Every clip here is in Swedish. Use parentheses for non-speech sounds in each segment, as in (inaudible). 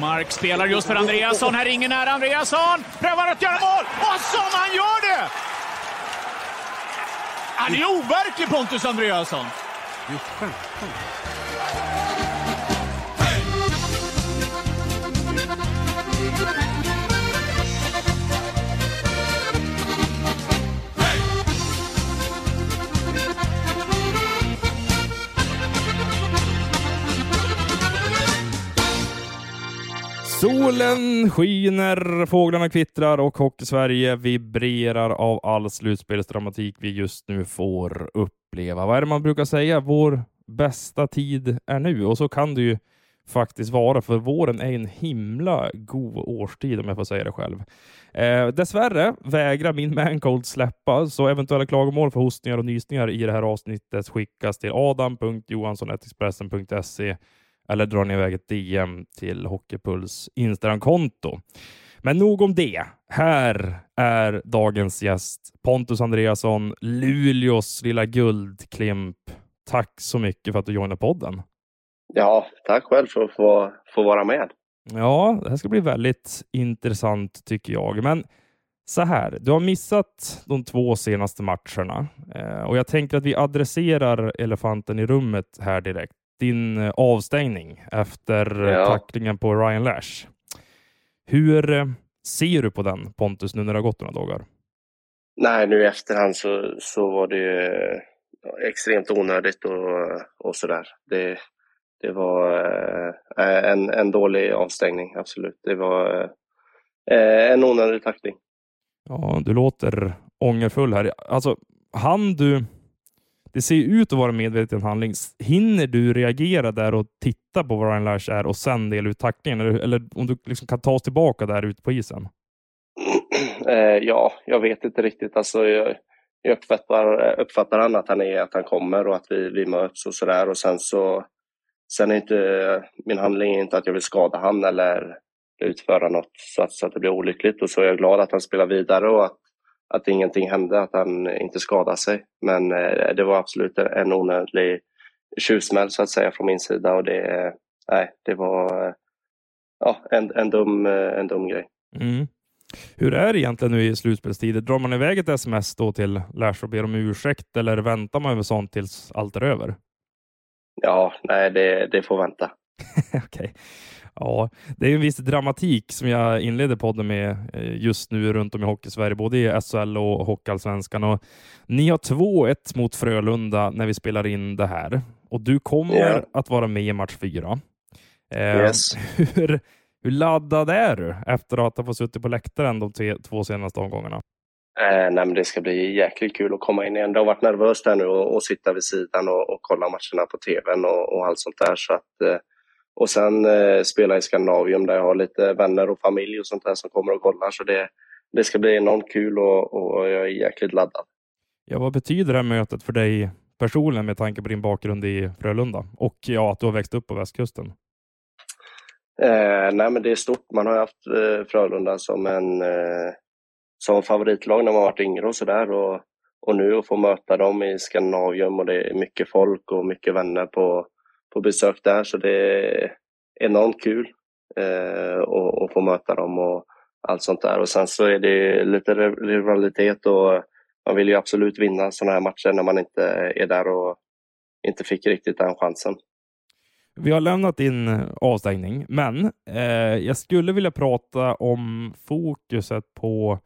Mark spelar just för Andreasson. Här ringer nära Andreasson. Prövar att göra mål. Och som han gör det! Han är overklig Pontus Andreasson. Solen skiner, fåglarna kvittrar och Hockeysverige vibrerar av all slutspelsdramatik vi just nu får uppleva. Vad är det man brukar säga? Vår bästa tid är nu och så kan det ju faktiskt vara, för våren är en himla god årstid om jag får säga det själv. Eh, dessvärre vägrar min mancold släppa, så eventuella klagomål för hostningar och nysningar i det här avsnittet skickas till adam.johansson.expressen.se eller drar ni iväg ett DM till Hockeypuls Instagramkonto. Men nog om det. Här är dagens gäst Pontus Andreasson, Luleås lilla guldklimp. Tack så mycket för att du joinade podden. Ja, tack själv för att få, få vara med. Ja, det här ska bli väldigt intressant tycker jag. Men så här, du har missat de två senaste matcherna eh, och jag tänker att vi adresserar elefanten i rummet här direkt din eh, avstängning efter Ja. tacklingen på Ryan Lash. Hur eh, ser du på den Pontus nu när det har gått några dagar? Nej, nu i efterhand så, så var det ju extremt onödigt och, och sådär. Det, det var eh, en, en dålig avstängning, absolut. Det var eh, en onödig tackling. Ja, du låter ångerfull här. Alltså, han du... Det ser ju ut att vara en medveten handling. Hinner du reagera där och titta på vad Ryan Lash är och sen dela ut tacklingen? Eller, eller om du liksom kan ta oss tillbaka där ute på isen? (clears throat) Eh, ja, jag vet inte riktigt. Alltså, jag, jag uppfattar, eh, uppfattar han att han är att han kommer och att vi, vi möts och sådär. Och sen så sen är inte min handling är inte att jag vill skada han eller utföra något så att, så att det blir olyckligt. Och så är jag glad att han spelar vidare och att, att ingenting hände, att han inte skadade sig. Men eh, det var absolut en onödig tjuvsmäll så att säga från min sida och det, nej, det var eh, ja, en, en, dum, eh, en dum grej. Mm. Hur är det egentligen nu i slutspelstider? Drar man iväg ett sms då till Lash och ber om ursäkt eller väntar man med sånt tills allt är över? Ja, nej, det, det får vänta. (laughs) Okej. Ja, det är en viss dramatik som jag inledde podden med eh, just nu runt om i Hockeysverige, både i SHL och Hockeyallsvenskan. Och Ni har 2-1 mot Frölunda när vi spelar in det här och du kommer Ja. att vara med i match fyra. Eh, Yes. (laughs) hur, hur laddad är du efter att ha fått suttit på läktaren de tre, två senaste omgångarna? Eh, nej, men det ska bli jäkligt kul att komma in igen. Det har varit nervöst här nu och, och sitta vid sidan och, och kolla matcherna på tvn och, och allt sånt där. Så att, eh, och sen eh, spela i Skandinavium där jag har lite vänner och familj och sånt där som kommer och kollar. Så det, det ska bli enormt kul och, och jag är jäkligt laddad. Ja, vad betyder det här mötet för dig personligen med tanke på din bakgrund i Frölunda och ja, att du har växt upp på västkusten? Eh, nej, men det är stort. Man har ju haft eh, Frölunda som en eh, som favoritlag när man varit yngre och sådär. Och, och nu att få möta dem i Skandinavium och det är mycket folk och mycket vänner på, på besök där. Så det är enormt kul eh, att, få möta dem och allt sånt där. Och sen så är det lite rivalitet och man vill ju absolut vinna sådana här matcher när man inte är där och inte fick riktigt den chansen. Vi har lämnat din eh, avstängning, men eh, jag skulle vilja prata om fokuset på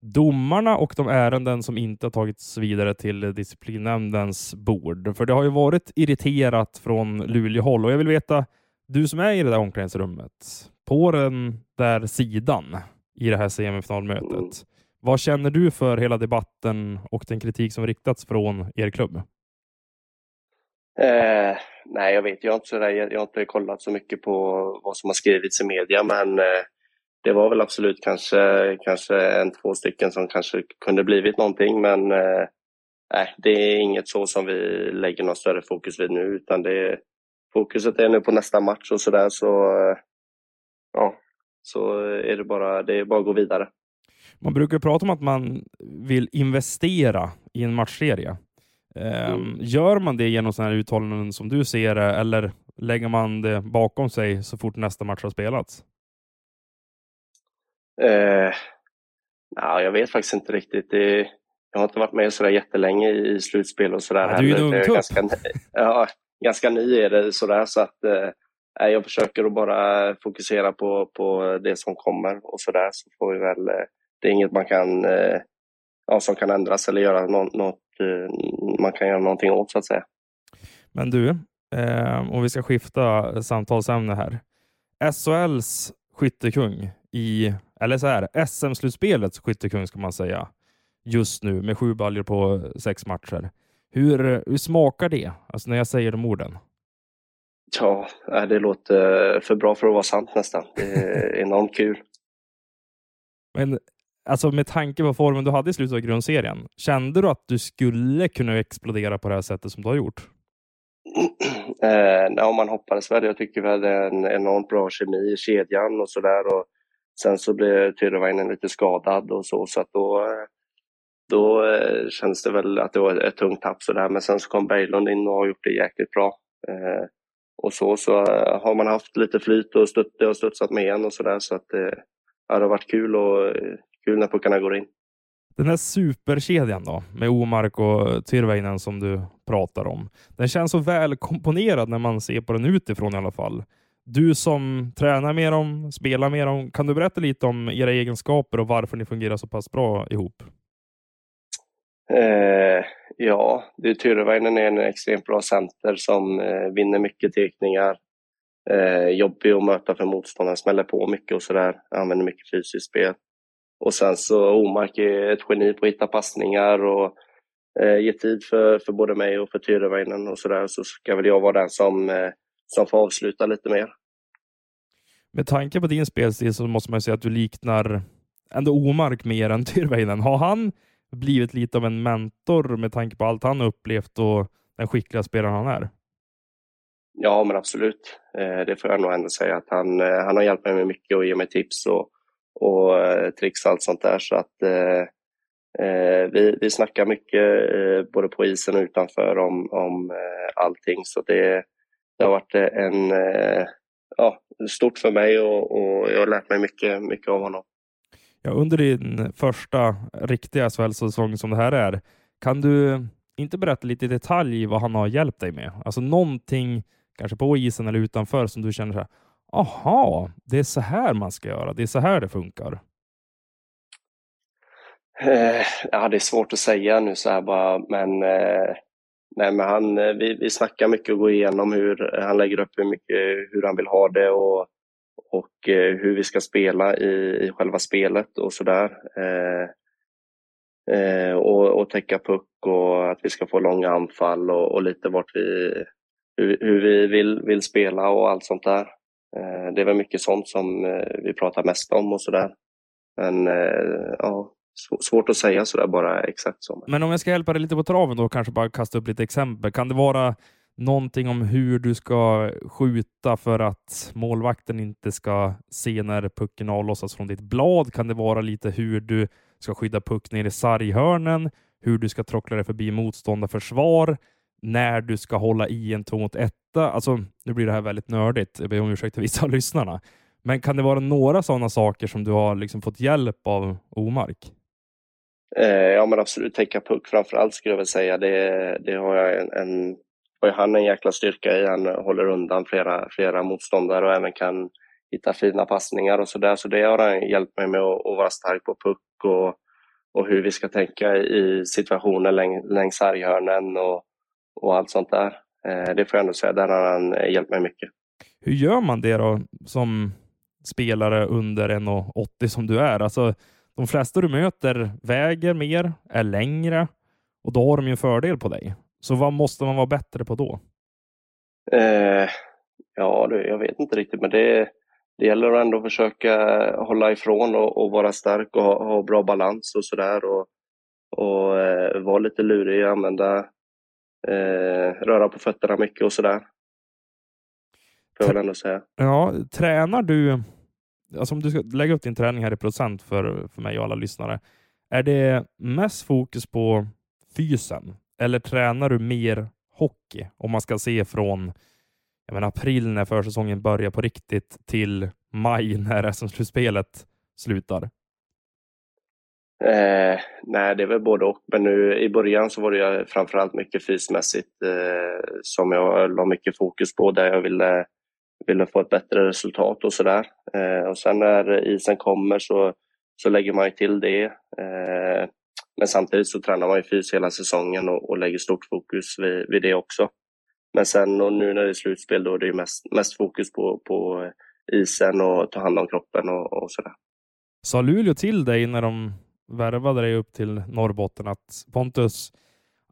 domarna och de ärenden som inte har tagits vidare till disciplinnämndens bord. För det har ju varit irriterat från Luleåhåll och jag vill veta, du som är i det där omklädningsrummet, på den där sidan i det här semifinalmötet, vad känner du för hela debatten och den kritik som riktats från er klubb? Eh, nej, jag vet jag har, inte sådär, jag har inte kollat så mycket på vad som har skrivits i media, men eh, det var väl absolut kanske, kanske en, två stycken som kanske kunde blivit någonting, men eh, nej, det är inget så som vi lägger något större fokus vid nu, utan det, fokuset är nu på nästa match och sådär, så ja, så är det bara, det är bara att gå vidare. Man brukar prata om att man vill investera i en matchserie. Ehm, mm. Gör man det genom sådana här uttalanden som du ser det, eller lägger man det bakom sig så fort nästa match har spelats? Eh, na, jag vet faktiskt inte riktigt. Det, jag har inte varit med sådär jättelänge i slutspel och sådär. Ja, du är ju en ganska, ja, ganska ny är det sådär så att eh, jag försöker att bara fokusera på, på det som kommer och sådär så får vi väl eh, det är inget man kan, eh, ja, som kan ändras eller göra något, något eh, man kan göra någonting åt så att säga. Men du, eh, om vi ska skifta samtalsämne här. SHLs skyttekung i, eller så här, SM-slutspelets skyttekung ska man säga, just nu med sju baljor på sex matcher. Hur, hur smakar det? Alltså när jag säger de orden. Ja, det låter för bra för att vara sant nästan. Det är (laughs) enormt kul. Men alltså med tanke på formen du hade i slutet av grundserien, kände du att du skulle kunna explodera på det här sättet som du har gjort? eh, (clears throat) ja, man hoppades väl. Jag tycker det är en enormt bra kemi i kedjan och sådär. Sen så blev Tyrväinen lite skadad och så, så att då, eh, då kändes känns det väl att det var ett tungt tapp sådär. Men sen så kom Berglund in och har gjort det jäkligt bra. Eh, och så, så har man haft lite flyt och stutt, det har studsat med igen och sådär. Så att ja, det har varit kul och kul när puckarna går in. Den här superkedjan då, med Omark och Tyrväinen som du pratar om. Den känns så väl komponerad när man ser på den utifrån i alla fall. Du som tränar med dem, spelar med dem, kan du berätta lite om era egenskaper och varför ni fungerar så pass bra ihop? Eh, ja, det Tyrväinen är en extremt bra center som eh, vinner mycket tekningar. Eh, jobbig att möta för motståndaren, smäller på mycket och sådär. Använder mycket fysiskt spel. Och sen så Omark är ett geni på att hitta passningar och eh, ge tid för, för både mig och för Tyrväinen och sådär. Så ska väl jag vara den som, eh, som får avsluta lite mer. Med tanke på din spelstil så måste man säga att du liknar ändå Omark mer än (laughs) Tyrväinen. Har han blivit lite av en mentor med tanke på allt han upplevt och den skickliga spelaren han är? Ja, men absolut. Eh, det får jag nog ändå säga att han, eh, han har hjälpt mig med mycket och ger mig tips och, och eh, tricks och allt sånt där. Så att eh, vi, vi snackar mycket eh, både på isen och utanför om, om eh, allting. Så det, det har varit en, eh, ja, stort för mig och, och, jag har lärt mig mycket, mycket av honom. Ja, under din första riktiga SHL-säsong som det här är, kan du inte berätta lite i detalj vad han har hjälpt dig med? Alltså någonting, kanske på isen eller utanför, som du känner så här, aha, det är så här man ska göra. Det är så här det funkar. Eh, ja, det är svårt att säga nu så här bara, men, eh, nej, men han, eh, vi, vi snackar mycket och går igenom hur eh, han lägger upp hur, mycket, hur han vill ha det och, och eh, hur vi ska spela i, i själva spelet och sådär. Eh, eh, och, och täcka puck och att vi ska få långa anfall och, och lite vart vi, hur, hur vi vill, vill spela och allt sånt där. Eh, det är väl mycket sånt som vi pratar mest om och sådär. Men eh, ja, svårt att säga sådär bara exakt så. Men om jag ska hjälpa dig lite på traven då, kanske bara kasta upp lite exempel. Kan det vara någonting om hur du ska skjuta för att målvakten inte ska se när pucken avlossas från ditt blad? Kan det vara lite hur du ska skydda puck ner i sarghörnen? Hur du ska trockla dig förbi motståndarförsvar? När du ska hålla i en två mot etta? alltså nu blir det här väldigt nördigt, jag ber om ursäkt till vissa av lyssnarna. Men kan det vara några sådana saker som du har liksom fått hjälp av Omark? Eh, ja men absolut, täcka puck framförallt skulle jag väl säga. Det, det har jag en, en har han en jäkla styrka i. Han håller undan flera, flera motståndare och även kan hitta fina passningar och sådär. Så det har han hjälpt mig med att, att vara stark på puck och, och hur vi ska tänka i situationer läng, längs sarghörnen och, och allt sånt där. Eh, det får jag ändå säga, där har han hjälpt mig mycket. Hur gör man det då som spelare under 1,80 som du är? Alltså, de flesta du möter väger mer, är längre och då har de ju en fördel på dig. Så vad måste man vara bättre på då? Eh, ja, jag vet inte riktigt, men det, det gäller att ändå försöka hålla ifrån och, och vara stark och ha, ha bra balans och sådär. Och, och eh, vara lite lurig, använda, eh, röra på fötterna mycket och sådär. Får jag väl ändå säga. Ja, tränar du, alltså om du ska lägga upp din träning här i procent för, för mig och alla lyssnare, är det mest fokus på fysen eller tränar du mer hockey? Om man ska se från jag menar, april när försäsongen börjar på riktigt till maj (laughs) när SM-slutspelet slutar? Eh, nej, det är väl både och. Men nu i början så var det framförallt mycket fysmässigt eh, som jag la mycket fokus på där jag ville, vill få ett bättre resultat och sådär. Eh, och sen när isen kommer så, så lägger man ju till det. Eh, men samtidigt så tränar man ju fys hela säsongen och, och lägger stort fokus vid, vid, det också. Men sen och nu när det är slutspel då är det mest, mest fokus på, på isen och ta hand om kroppen och, och sådär. Sa Luleå till dig när de värvade dig upp till Norrbotten att Pontus,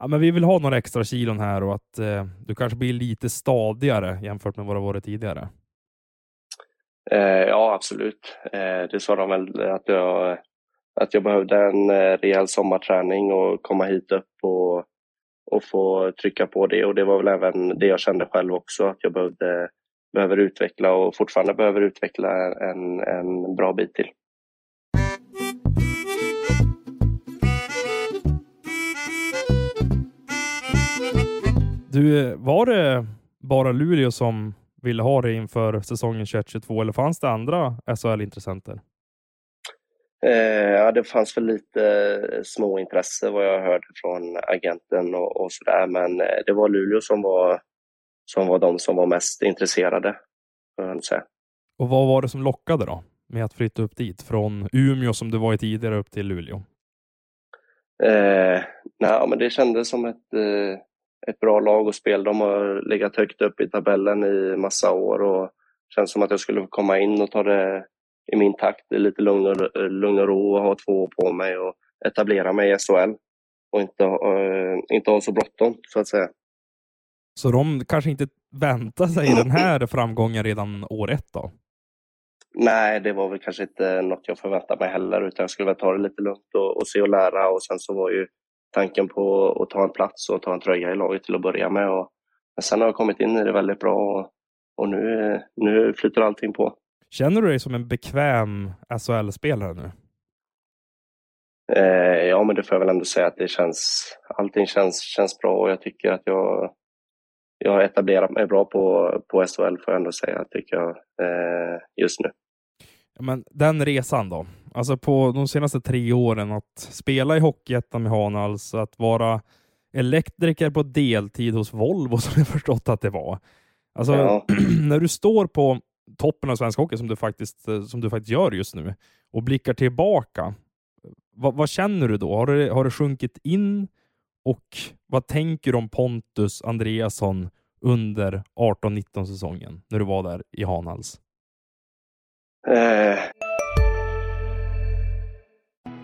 ja, men vi vill ha några extra kilon här och att eh, du kanske blir lite stadigare jämfört med vad du varit tidigare? Eh, ja, absolut. Eh, det sa de väl eh, att jag, att jag behövde en eh, rejäl sommarträning och komma hit upp och, och få trycka på det. Och det var väl även det jag kände själv också, att jag behövde, behöver utveckla och fortfarande behöver utveckla en, en bra bit till. Du, var det bara Luleå som ville ha dig inför säsongen 2022 eller fanns det andra SHL-intressenter? Eh, ja, det fanns väl lite småintresse vad jag hörde från agenten och, och sådär, men eh, det var Luleå som var, som var de som var mest intresserade. Och vad var det som lockade då med att flytta upp dit från Umeå som du var i tidigare upp till Luleå? Eh, nej, men det kändes som ett, eh, ett bra lag att spela. De har legat högt upp i tabellen i massa år och känns som att jag skulle komma in och ta det i min takt, i lite lugn och, lugn och ro och ha två år på mig och etablera mig i SHL och inte, uh, inte ha så bråttom så att säga. Så de kanske inte väntar sig den här framgången redan år ett då? Nej, det var väl kanske inte något jag förväntade mig heller, utan jag skulle väl ta det lite lugnt och, och se och lära och sen så var ju tanken på att ta en plats och ta en tröja i laget till att börja med. Och, men sen har jag kommit in i det väldigt bra och, och nu, nu flyter allting på. Känner du dig som en bekväm SHL-spelare nu? Eh, ja, men det får jag väl ändå säga att det känns, allting känns, känns bra och jag tycker att jag, jag har etablerat mig bra på, på SHL får jag ändå säga, tycker jag, eh, just nu. Men den resan då? Alltså på de senaste tre åren att spela i Hockeyettan med Hanals, att vara elektriker på deltid hos Volvo (laughs) som jag förstått att det var. Alltså, ja. (clears throat) när du står på toppen av svensk hockey som du faktiskt, som du faktiskt gör just nu och blickar tillbaka, vad, vad känner du då? Har det, har det sjunkit in? Och vad tänker du om Pontus Andreasson under 18-19 säsongen när du var där i Hanhals? Eh.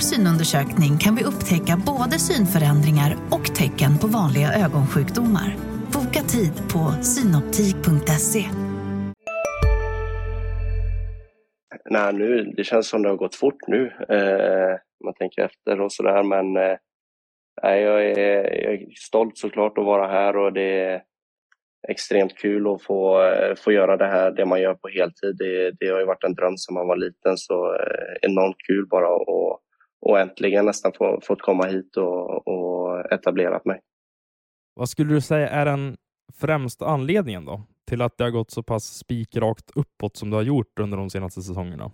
Vår synundersökning kan vi upptäcka både synförändringar och tecken på vanliga ögonsjukdomar. Boka tid på synoptik.se. Nej, nu, det känns som det har gått fort nu. Eh, man tänker efter och sådär. Men eh, jag, är, jag är stolt såklart att vara här och det är extremt kul att få, eh, få göra det här, det man gör på heltid. Det, det har ju varit en dröm sedan man var liten så eh, enormt kul bara att och äntligen nästan få, fått komma hit och, och etablerat mig. Vad skulle du säga är den främsta anledningen då till att det har gått så pass spikrakt uppåt som det har gjort under de senaste säsongerna?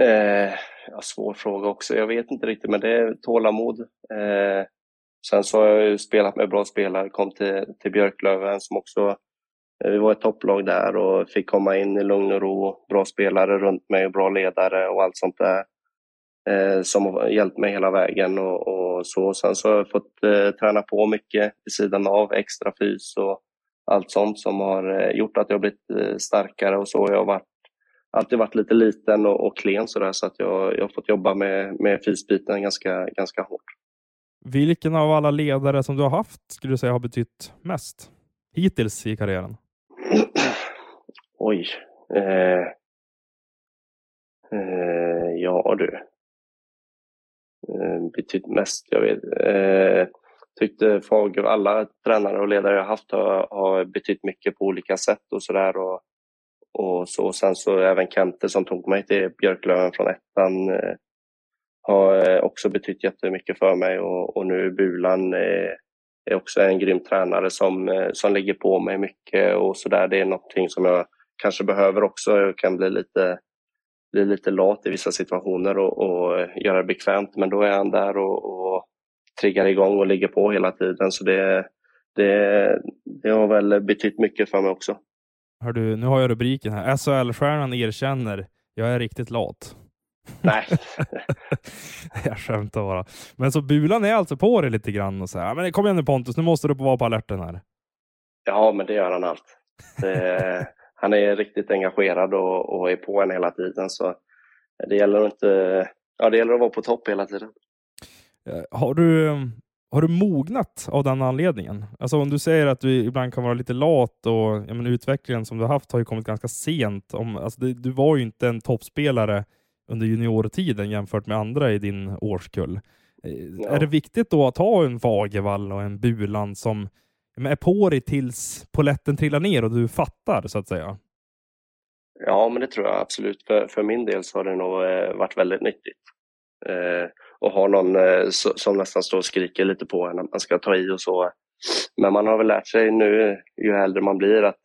Eh, ja, svår fråga också. Jag vet inte riktigt, men det är tålamod. Eh, sen så har jag ju spelat med bra spelare, kom till, till Björklöven som också vi var ett topplag där och fick komma in i lugn och ro. Bra spelare runt mig och bra ledare och allt sånt där. Eh, som har hjälpt mig hela vägen och, och så. Sen så har jag fått eh, träna på mycket vid sidan av, extra fys och allt sånt som har eh, gjort att jag blivit eh, starkare och så. Jag har varit, alltid varit lite liten och, och klen sådär så att jag, jag har fått jobba med, med fysbiten ganska, ganska hårt. Vilken av alla ledare som du har haft skulle du säga har betytt mest hittills i karriären? (clears throat) Oj. Eh, eh, ja du. Eh, betytt mest, jag vet. Eh, tyckte Fager, alla tränare och ledare jag haft har, har betytt mycket på olika sätt och sådär. Och, och så. Sen så även Kente som tog mig till Björklöven från ettan eh, har eh, också betytt jättemycket för mig och, och nu Bulan eh, är också en grym tränare som, eh, som lägger på mig mycket och sådär. Det är någonting som jag kanske behöver också. Jag kan bli lite, bli lite lat i vissa situationer och, och göra det bekvämt men då är han där och, och triggar igång och ligger på hela tiden. Så det, det, det har väl betytt mycket för mig också. Hör du, nu har jag rubriken här. SHL-stjärnan erkänner, jag är riktigt lat. Nej. (laughs) jag skämtar bara. Men så Bulan är alltså på det lite grann och säger, men kom igen nu Pontus, nu måste du vara på alerten här. Ja, men det gör han allt. Det, han är riktigt engagerad och, och, är på en hela tiden. Så det gäller, inte, ja, det gäller att vara på topp hela tiden. Eh, har du, har du mognat av den anledningen? Alltså om du säger att du ibland kan vara lite lat och ja, men utvecklingen som du har haft har ju kommit ganska sent. Om, alltså det, du var ju inte en toppspelare under juniortiden jämfört med andra i din årskull. Eh, ja. Är det viktigt då att ha en Fagervall och en Buland som är på dig tills poletten trillar ner och du fattar så att säga? Ja, men det tror jag absolut. För, för min del så har det nog eh, varit väldigt nyttigt. Eh, och ha någon eh, so, som nästan står och skriker lite på en att man ska ta i och så. Men man har väl lärt sig nu, ju äldre man blir, att,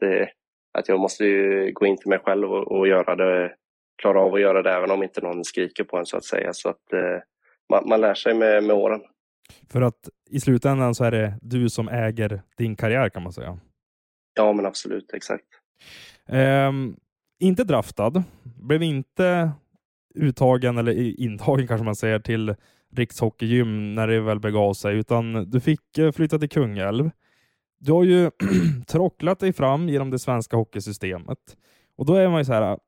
att jag måste gå in till mig själv och, och göra det klara av att göra det även om inte någon skriker på en så att säga. Så att eh, man, man, lär sig med, med åren. För att i slutändan så är det du som äger din karriär kan man säga. Ja, men absolut, exakt. Um, inte draftad, blev inte uttagen eller intagen kanske man säger till rikshockeygym när det väl begav sig, utan du fick eh, flytta till Kungälv. Du har ju (clears throat) trocklat dig fram genom det svenska hockeysystemet och då är man ju så här,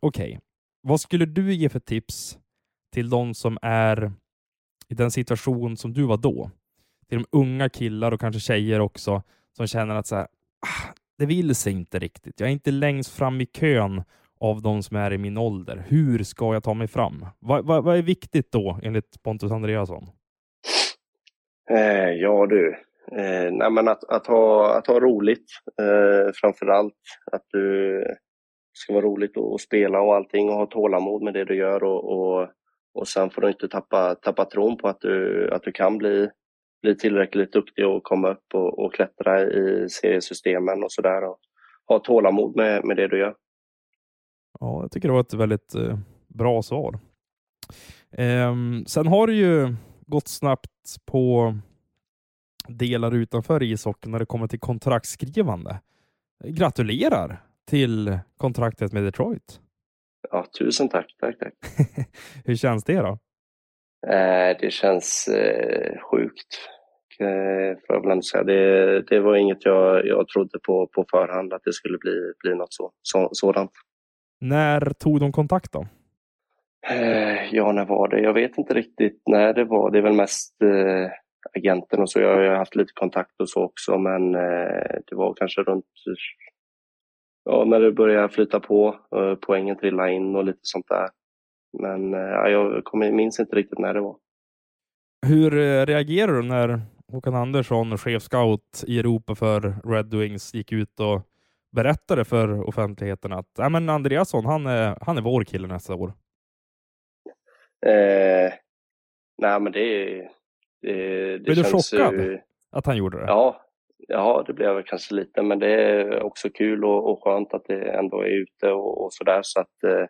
okej, okay. vad skulle du ge för tips till de som är i den situation som du var då? Till de unga killar och kanske tjejer också som känner att så här, ah, det vill sig inte riktigt. Jag är inte längst fram i kön av de som är i min ålder. Hur ska jag ta mig fram? Vad, vad, vad är viktigt då enligt Pontus Andreasson? Eh, ja du, eh, nej, men att, att, ha, att ha roligt eh, framför allt. Att du ska vara roligt att spela och allting och ha tålamod med det du gör och, och, och sen får du inte tappa, tappa tron på att du, att du kan bli, bli tillräckligt duktig och komma upp och, och klättra i seriesystemen och sådär. Ha tålamod med, med det du gör. Ja, jag tycker det var ett väldigt eh, bra svar. Eh, sen har det ju gått snabbt på delar utanför ishockeyn när det kommer till kontraktskrivande. Gratulerar till kontraktet med Detroit. Ja, tusen tack. Tack, tack. (laughs) Hur känns det då? Eh, det känns eh, sjukt. Eh, jag säga. Det, det var inget jag, jag trodde på på förhand att det skulle bli, bli något så, så, sådant. När tog de kontakt då? Eh, ja, när var det? Jag vet inte riktigt när det var. Det är väl mest agenten och så. Jag har haft lite kontakt och så också, men det var kanske runt ja, när det började flyta på, eh, poängen trilla in och lite sånt där. Men eh, ja, jag kommer, minns inte riktigt när det var. Hur eh, reagerar du när Håkan Andersson, chefscout i Europa för Red Wings, gick ut och berättade för offentligheten att ja, men Andreasson, han är, han är vår kille nästa år? Eh, nej, men det, det, det Blev du chockad ju... att han gjorde det? Ja, ja, det blev kanske lite, men det är också kul och, och skönt att det ändå är ute och, och sådär så att eh,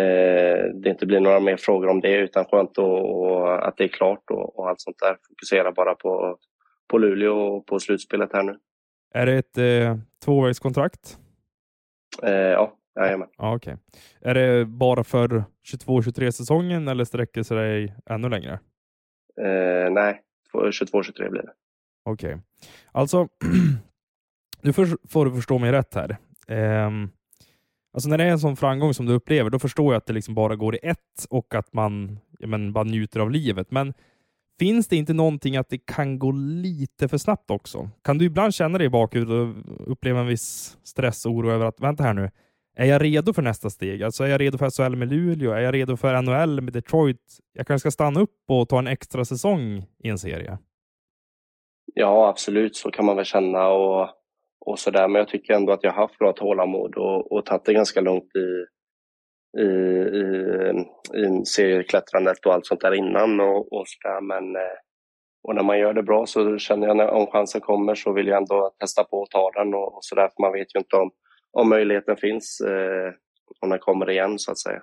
eh, det inte blir några mer frågor om det utan skönt och, och att det är klart och, och, allt sånt där. Fokusera bara på, på Luleå och på slutspelet här nu. Är det ett eh, tvåvägskontrakt? Eh, ja, jajamän. Ja, okej. Är det bara för 22-23 säsongen eller sträcker sig det ännu längre? Eh, nej, 22-23 blir det. Okej. Alltså, (clears throat) nu får, får du förstå mig rätt här. Um, alltså när det är en sån framgång som du upplever, då förstår jag att det liksom bara går i ett och att man ja, men, bara njuter av livet. Men finns det inte någonting att det kan gå lite för snabbt också? Kan du ibland känna det i bakhuvudet och uppleva en viss stress och oro över att, vänta här nu, är jag redo för nästa steg? Alltså är jag redo för SHL med Luleå? Är jag redo för NHL med Detroit? Jag kanske ska stanna upp och ta en extra säsong i en serie? Ja, absolut, så kan man väl känna och, och sådär. Men jag tycker ändå att jag har haft bra tålamod och, och tagit det ganska långt i, i, i, i serieklättrandet och allt sånt där innan och, och sådär. Men eh, och när man gör det bra så känner jag när om chansen kommer så vill jag ändå testa på att ta den och, och sådär. För man vet ju inte om, om möjligheten finns eh, om den kommer igen så att säga.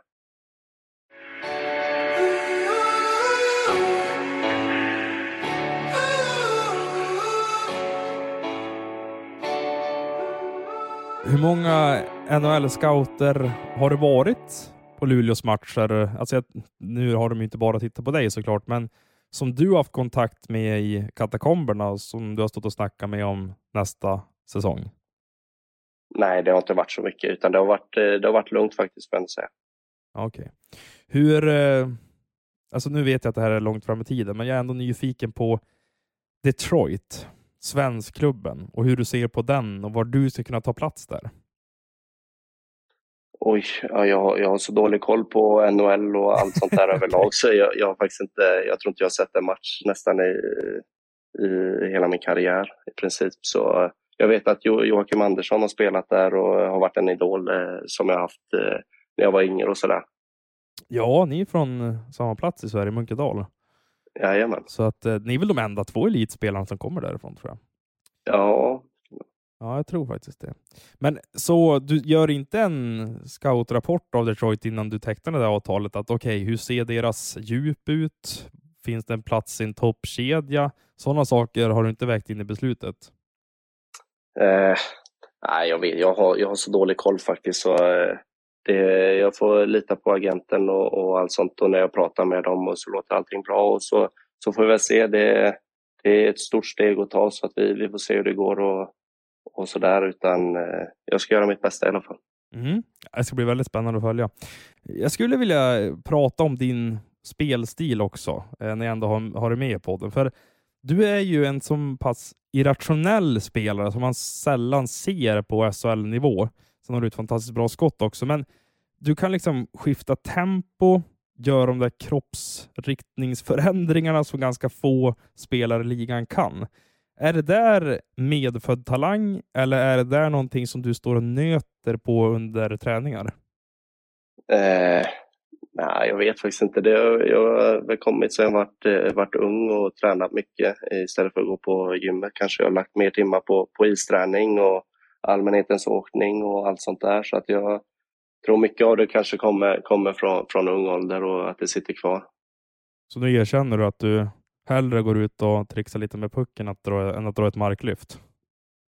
Hur många NHL-scouter har det varit på Luleås matcher? Alltså, nu har de ju inte bara tittat på dig såklart, men som du har haft kontakt med i katakomberna som du har stått och snackat med om nästa säsong? Nej, det har inte varit så mycket, utan det har varit, eh, det har varit lugnt faktiskt, kan jag säga. Okej. Okay. Hur, eh, alltså nu vet jag att det här är långt fram i tiden, men jag är ändå nyfiken på Detroit svenskklubben och hur du ser på den och var du ska kunna ta plats där? Oj, ja, jag, jag har så dålig koll på NHL och allt sånt där (laughs) överlag så jag, jag har faktiskt inte, jag tror inte jag har sett en match nästan i, i hela min karriär i princip. Så jag vet att jo, Joakim Andersson har spelat där och har varit en idol eh, som jag haft eh, när jag var yngre och sådär. Ja, ni är från samma plats i Sverige, Munkedal. Jajamän. Så att eh, ni är väl de enda två elitspelarna som kommer därifrån tror jag. Ja. Ja, jag tror faktiskt det. Men så du gör inte en scoutrapport av Detroit innan du tecknar det där avtalet? Att okej, okay, hur ser deras djup ut? Finns det en plats i en toppkedja? Sådana saker har du inte vägt in i beslutet? Eh, nej, jag vet. Jag har, jag har så dålig koll faktiskt. Så, eh, det, jag får lita på agenten och, och allt sånt och när jag pratar med dem och så låter allting bra och så, så får vi väl se. Det, det är ett stort steg att ta så att vi, vi får se hur det går och, och så där. Utan eh, jag ska göra mitt bästa i alla fall. Mm. Det ska bli väldigt spännande att följa. Jag skulle vilja prata om din spelstil också, eh, när jag ändå har, har dig med i podden. För du är ju en så pass irrationell spelare som man sällan ser på SHL-nivå. Sen har du ett fantastiskt bra skott också, men du kan liksom skifta tempo, göra de där kroppsriktningsförändringarna som ganska få spelare i ligan kan. Är det där medfödd talang eller är det där någonting som du står och nöter på under träningar? Eh, nej, jag vet faktiskt inte. Det, jag har väl kommit sedan jag varit, eh, varit ung och tränat mycket istället för att gå på gymmet. Kanske jag har lagt mer timmar på, på isträning och allmänhetens åkning och allt sånt där. Så att jag tror mycket av det kanske kommer, kommer från, från ung ålder och att det sitter kvar. Så nu erkänner du att du hellre går ut och trixar lite med pucken att dra, än att dra ett marklyft?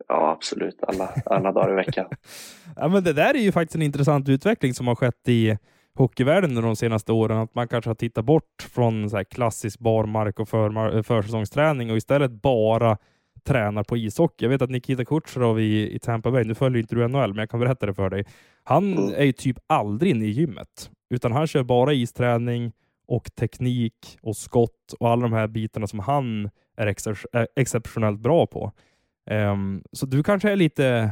Ja, absolut. Alla, alla dagar i veckan. (laughs) ja, men det där är ju faktiskt en intressant utveckling som har skett i hockeyvärlden de senaste åren. Att man kanske har tittat bort från så här klassisk barmark och för, försäsongsträning och istället bara tränar på ishockey. Jag vet att Nikita Kucherov i, i Tampa Bay, nu följer inte du NHL, men jag kan berätta det för dig. Han mm. är ju typ aldrig inne i gymmet, utan han kör bara isträning och teknik och skott och alla de här bitarna som han är exceptionellt bra på. Um, så du kanske är lite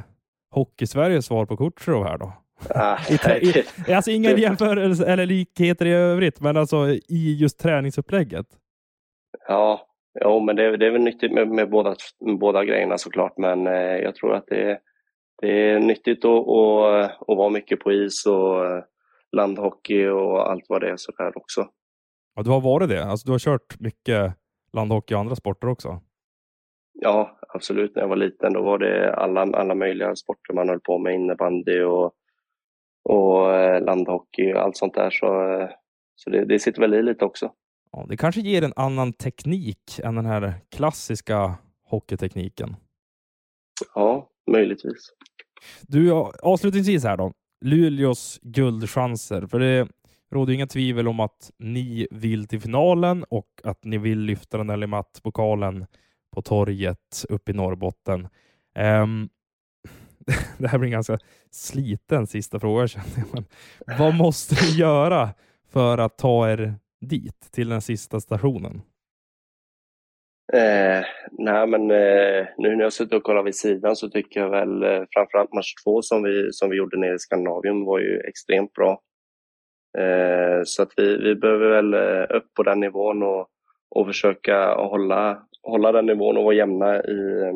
Hockey-Sveriges svar på Kutjerov här då? Ah, I, i, (laughs) alltså inga jämförelser eller likheter i övrigt, men alltså i just träningsupplägget. Ja, Jo, men det, det är väl nyttigt med, med, båda, med båda grejerna såklart, men eh, jag tror att det, det är nyttigt att, att, att vara mycket på is och eh, landhockey och allt vad det är sådär också. Ja, du har varit det? Alltså du har kört mycket landhockey och andra sporter också? Ja, absolut. När jag var liten då var det alla, alla möjliga sporter man höll på med, innebandy och, och eh, landhockey och allt sånt där. Så, så det, det sitter väl i lite också. Ja, det kanske ger en annan teknik än den här klassiska hockeytekniken. Ja, möjligtvis. Du, avslutningsvis här då. Luleås guldchanser. För det råder inga tvivel om att ni vill till finalen och att ni vill lyfta den här pokalen på torget uppe i Norrbotten. Um, (laughs) det här blir en ganska sliten sista fråga känner jag. Men vad måste ni göra för att ta er dit, till den sista stationen? Eh, nej, men eh, nu när jag suttit och kollat vid sidan så tycker jag väl eh, framförallt match två som vi, som vi gjorde nere i Skandinavien var ju extremt bra. Eh, så att vi, vi behöver väl eh, upp på den nivån och, och försöka hålla, hålla den nivån och vara jämna i,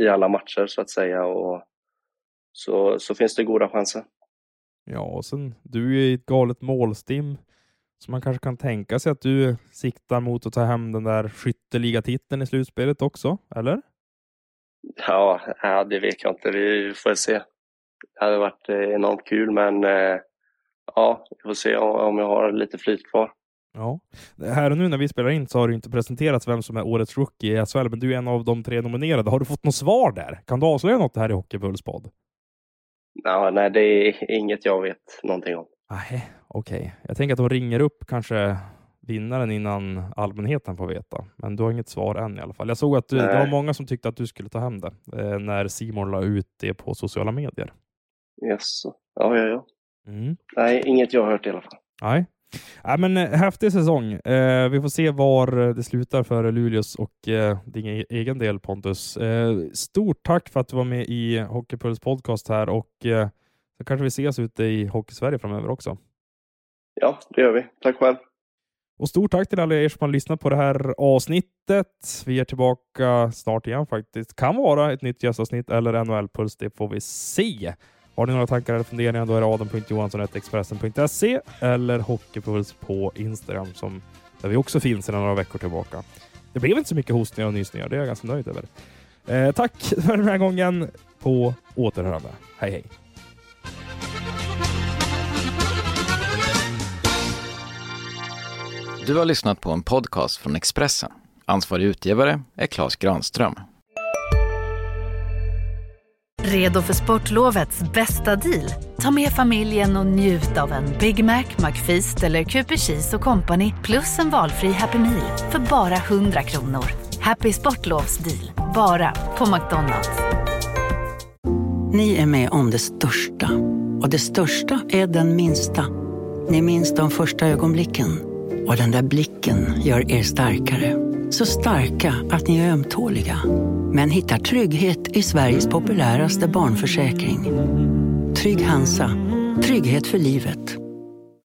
i alla matcher så att säga. Och så, så finns det goda chanser. Ja, och sen du är i ett galet målstim. Så man kanske kan tänka sig att du siktar mot att ta hem den där skytteligatiteln i slutspelet också, eller? Ja, det vet jag inte. Vi får se. Det hade varit eh, enormt kul, men eh, ja, vi får se om jag har lite flyt kvar. Ja. Här och nu när vi spelar in så har du inte presenterat vem som är årets rookie i SHL, men du är en av de tre nominerade. Har du fått något svar där? Kan du avslöja något här i Hockeypulls podd? Ja, nej, det är inget jag vet någonting om. Nej, okej. Okay. Jag tänker att de ringer upp kanske vinnaren innan allmänheten får veta. Men du har inget svar än i alla fall. Jag såg att du, det var många som tyckte att du skulle ta hem det eh, när Simon la ut det på sociala medier. Yes. Ja, ja, ja. Mm. Nej, inget jag har hört i alla fall. Nej. Ja, men eh, häftig säsong. Eh, vi får se var det slutar för Luleås och eh, din e-, egen del Pontus. Eh, stort tack för att du var med i Hockeypuls podcast här och eh, så kanske vi ses ute i Hockeysverige framöver också. Ja, det gör vi. Tack själv. Och stort tack till alla er som har lyssnat på det här avsnittet. Vi är tillbaka snart igen faktiskt. Kan vara ett nytt gästavsnitt eller NHL-puls, det får vi se. Har ni några tankar eller funderingar då är det adam.johansson.expressen.se eller Hockeypuls på Instagram som, där vi också finns sedan några veckor tillbaka. Det blev inte så mycket hostningar och nysningar, det är jag ganska nöjd över. Eh, tack för den här gången. På återhörande. Hej hej! Du har lyssnat på en podcast från Expressen. Ansvarig utgivare är Klas Granström. Redo för sportlovets bästa deal? Ta med familjen och njut av en Big Mac, McFeast eller Cooper Cheese och Company plus en valfri Happy Meal för bara 100 kronor. Happy Sportlovs deal, bara på McDonalds. Ni är med om det största och det största är den minsta. Ni minns de första ögonblicken och den där blicken gör er starkare. Så starka att ni är ömtåliga. Men hittar trygghet i Sveriges populäraste barnförsäkring. Trygg Hansa. Trygghet för livet.